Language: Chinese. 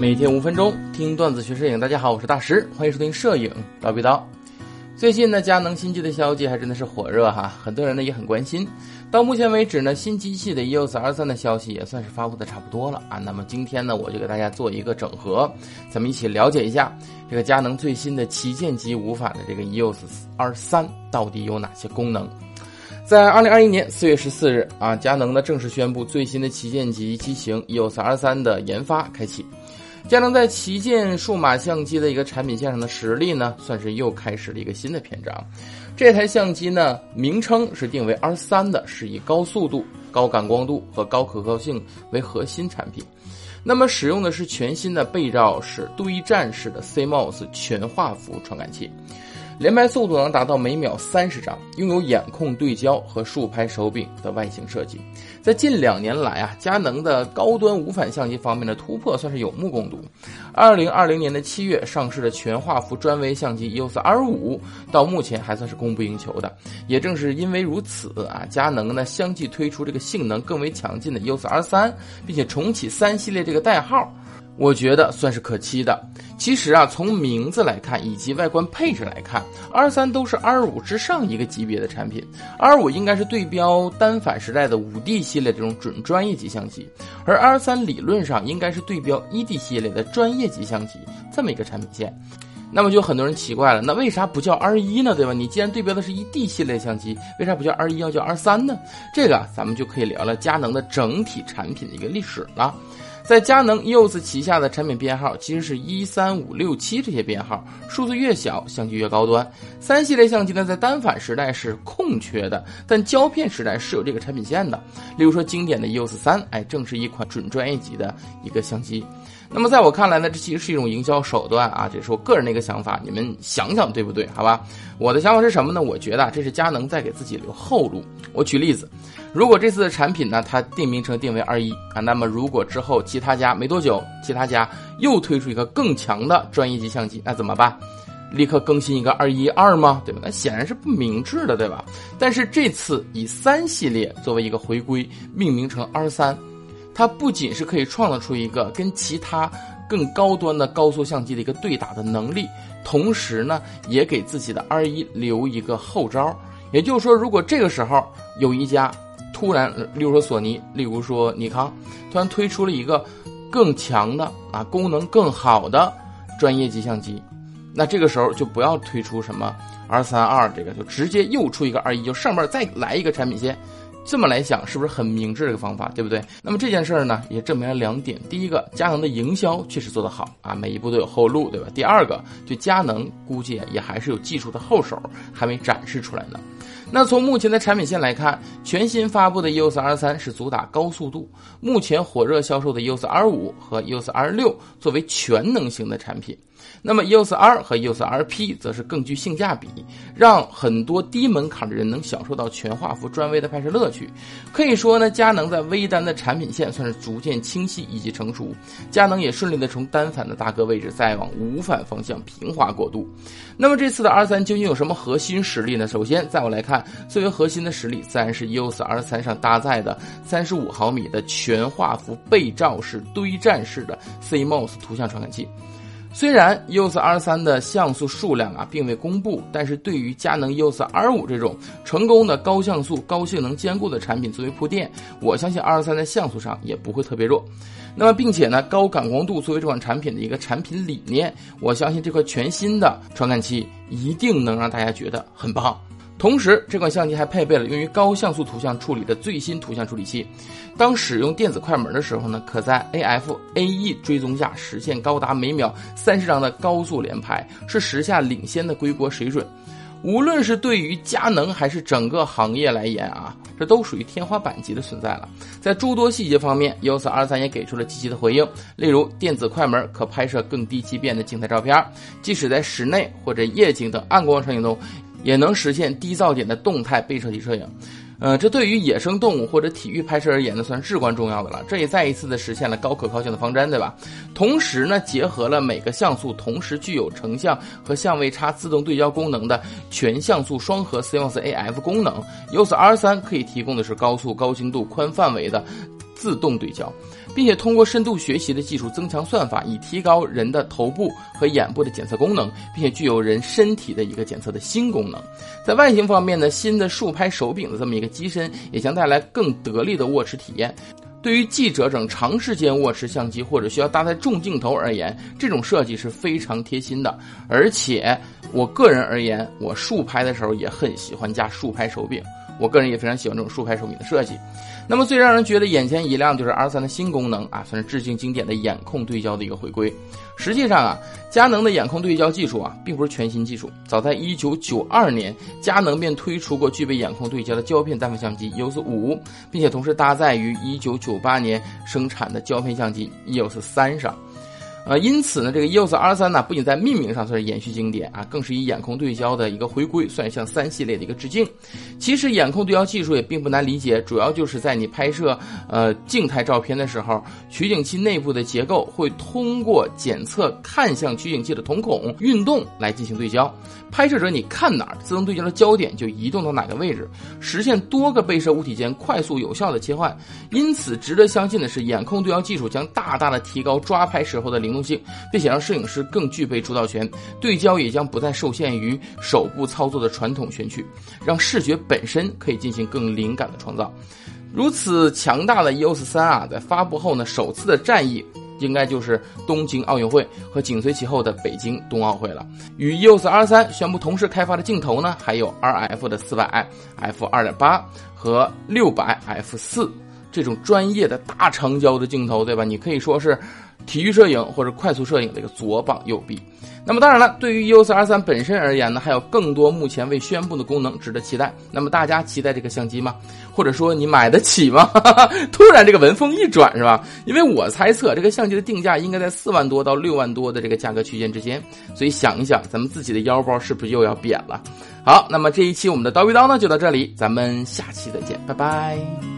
每天五分钟听段子学摄影，大家好，我是大石，欢迎收听摄影叨逼叨。最近呢，佳能新机的消息还真的是火热哈，很多人呢也很关心。到目前为止呢，新机器的 EOS R3 的消息也算是发布的差不多了啊。那么今天呢，我就给大家做一个整合，咱们一起了解一下这个佳能最新的旗舰级无反的这个 EOS R3 到底有哪些功能。在二零二一年四月十四日啊，佳能呢正式宣布最新的旗舰级机型 EOS R3 的研发开启。佳能在旗舰数码相机的一个产品线上的实力呢，算是又开始了一个新的篇章。这台相机呢，名称是定为 R 三的，是以高速度、高感光度和高可靠性为核心产品。那么使用的是全新的背照式堆栈式的 CMOS 全画幅传感器。连拍速度能达到每秒三十张，拥有眼控对焦和竖拍手柄的外形设计。在近两年来啊，佳能的高端无反相机方面的突破算是有目共睹。二零二零年的七月上市的全画幅专微相机 EOS R 五，到目前还算是供不应求的。也正是因为如此啊，佳能呢相继推出这个性能更为强劲的 EOS R 三，并且重启三系列这个代号。我觉得算是可期的。其实啊，从名字来看以及外观配置来看，R 三都是 R 五之上一个级别的产品。R 五应该是对标单反时代的五 D 系列这种准专业级相机，而 R 三理论上应该是对标一 D 系列的专业级相机这么一个产品线。那么就很多人奇怪了，那为啥不叫 R 一呢？对吧？你既然对标的是一 D 系列相机，为啥不叫 R 一要叫 R 三呢？这个咱们就可以聊聊佳能的整体产品的一个历史了。在佳能 EOS 旗下的产品编号其实是一三五六七这些编号，数字越小，相机越高端。三系列相机呢，在单反时代是空缺的，但胶片时代是有这个产品线的。例如说，经典的 EOS 三，哎，正是一款准专业级的一个相机。那么在我看来呢，这其实是一种营销手段啊，这是我个人的一个想法，你们想想对不对？好吧，我的想法是什么呢？我觉得这是佳能在给自己留后路。我举例子。如果这次的产品呢，它定名称定为二一啊，那么如果之后其他家没多久，其他家又推出一个更强的专业级相机，那怎么办？立刻更新一个二一二吗？对吧？那显然是不明智的，对吧？但是这次以三系列作为一个回归，命名成 R 三，它不仅是可以创造出一个跟其他更高端的高速相机的一个对打的能力，同时呢，也给自己的 R 一留一个后招。也就是说，如果这个时候有一家。突然，例如说索尼，例如说尼康，突然推出了一个更强的啊，功能更好的专业级相机，那这个时候就不要推出什么 R 三二这个，就直接又出一个二一，就上面再来一个产品线。这么来想，是不是很明智的一个方法，对不对？那么这件事儿呢，也证明了两点：第一个，佳能的营销确实做得好啊，每一步都有后路，对吧？第二个，就佳能估计也还是有技术的后手，还没展示出来呢。那从目前的产品线来看，全新发布的 EOS R3 是主打高速度，目前火热销售的 EOS R5 和 EOS R6 作为全能型的产品。那么 EOS R 和 EOS RP 则是更具性价比，让很多低门槛的人能享受到全画幅专微的拍摄乐趣。可以说呢，佳能在微单的产品线算是逐渐清晰以及成熟，佳能也顺利的从单反的大哥位置再往无反方向平滑过渡。那么这次的 R3 究竟有什么核心实力呢？首先，在我来看，最为核心的实力自然是 EOS R3 上搭载的三十五毫米的全画幅背照式堆栈式的 CMOS 图像传感器。虽然 EOS R3 的像素数量啊并未公布，但是对于佳能 EOS R5 这种成功的高像素、高性能兼顾的产品作为铺垫，我相信 R3 在像素上也不会特别弱。那么，并且呢，高感光度作为这款产品的一个产品理念，我相信这块全新的传感器一定能让大家觉得很棒。同时，这款相机还配备了用于高像素图像处理的最新图像处理器。当使用电子快门的时候呢，可在 AF AE 追踪下实现高达每秒三十张的高速连拍，是时下领先的归国水准。无论是对于佳能还是整个行业来言啊，这都属于天花板级的存在了。在诸多细节方面，EOS R3 也给出了积极的回应，例如电子快门可拍摄更低畸变的静态照片，即使在室内或者夜景等暗光场景中。也能实现低噪点的动态背摄体摄影，呃，这对于野生动物或者体育拍摄而言呢，算至关重要的了。这也再一次的实现了高可靠性的方针，对吧？同时呢，结合了每个像素同时具有成像和相位差自动对焦功能的全像素双核 CMOS AF 功能由此 R3 可以提供的是高速、高精度、宽范围的。自动对焦，并且通过深度学习的技术增强算法，以提高人的头部和眼部的检测功能，并且具有人身体的一个检测的新功能。在外形方面呢，新的竖拍手柄的这么一个机身，也将带来更得力的握持体验。对于记者等长时间握持相机或者需要搭载重镜头而言，这种设计是非常贴心的。而且，我个人而言，我竖拍的时候也很喜欢加竖拍手柄。我个人也非常喜欢这种竖拍手柄的设计。那么最让人觉得眼前一亮就是 R 三的新功能啊，算是致敬经典的眼控对焦的一个回归。实际上啊，佳能的眼控对焦技术啊，并不是全新技术。早在1992年，佳能便推出过具备眼控对焦的胶片单反相机 EOS 五，并且同时搭载于1998年生产的胶片相机 EOS 三上。呃，因此呢，这个 EOS R 三呢，不仅在命名上算是延续经典啊，更是以眼控对焦的一个回归，算向三系列的一个致敬。其实眼控对焦技术也并不难理解，主要就是在你拍摄呃静态照片的时候，取景器内部的结构会通过检测看向取景器的瞳孔运动来进行对焦。拍摄者你看哪儿，自动对焦的焦点就移动到哪个位置，实现多个被摄物体间快速有效的切换。因此，值得相信的是，眼控对焦技术将大大的提高抓拍时候的灵动性，并且让摄影师更具备主导权。对焦也将不再受限于手部操作的传统选取，让视觉本身可以进行更灵感的创造。如此强大的 EOS 三啊，在发布后呢，首次的战役。应该就是东京奥运会和紧随其后的北京冬奥会了。与 EOS R 三宣布同时开发的镜头呢，还有 RF 的四百、F 二点八和六百 F 四这种专业的大长焦的镜头，对吧？你可以说是。体育摄影或者快速摄影的一个左膀右臂，那么当然了，对于 EOS R3 本身而言呢，还有更多目前未宣布的功能值得期待。那么大家期待这个相机吗？或者说你买得起吗？突然这个文风一转是吧？因为我猜测这个相机的定价应该在四万多到六万多的这个价格区间之间，所以想一想，咱们自己的腰包是不是又要扁了？好，那么这一期我们的叨逼叨呢就到这里，咱们下期再见，拜拜。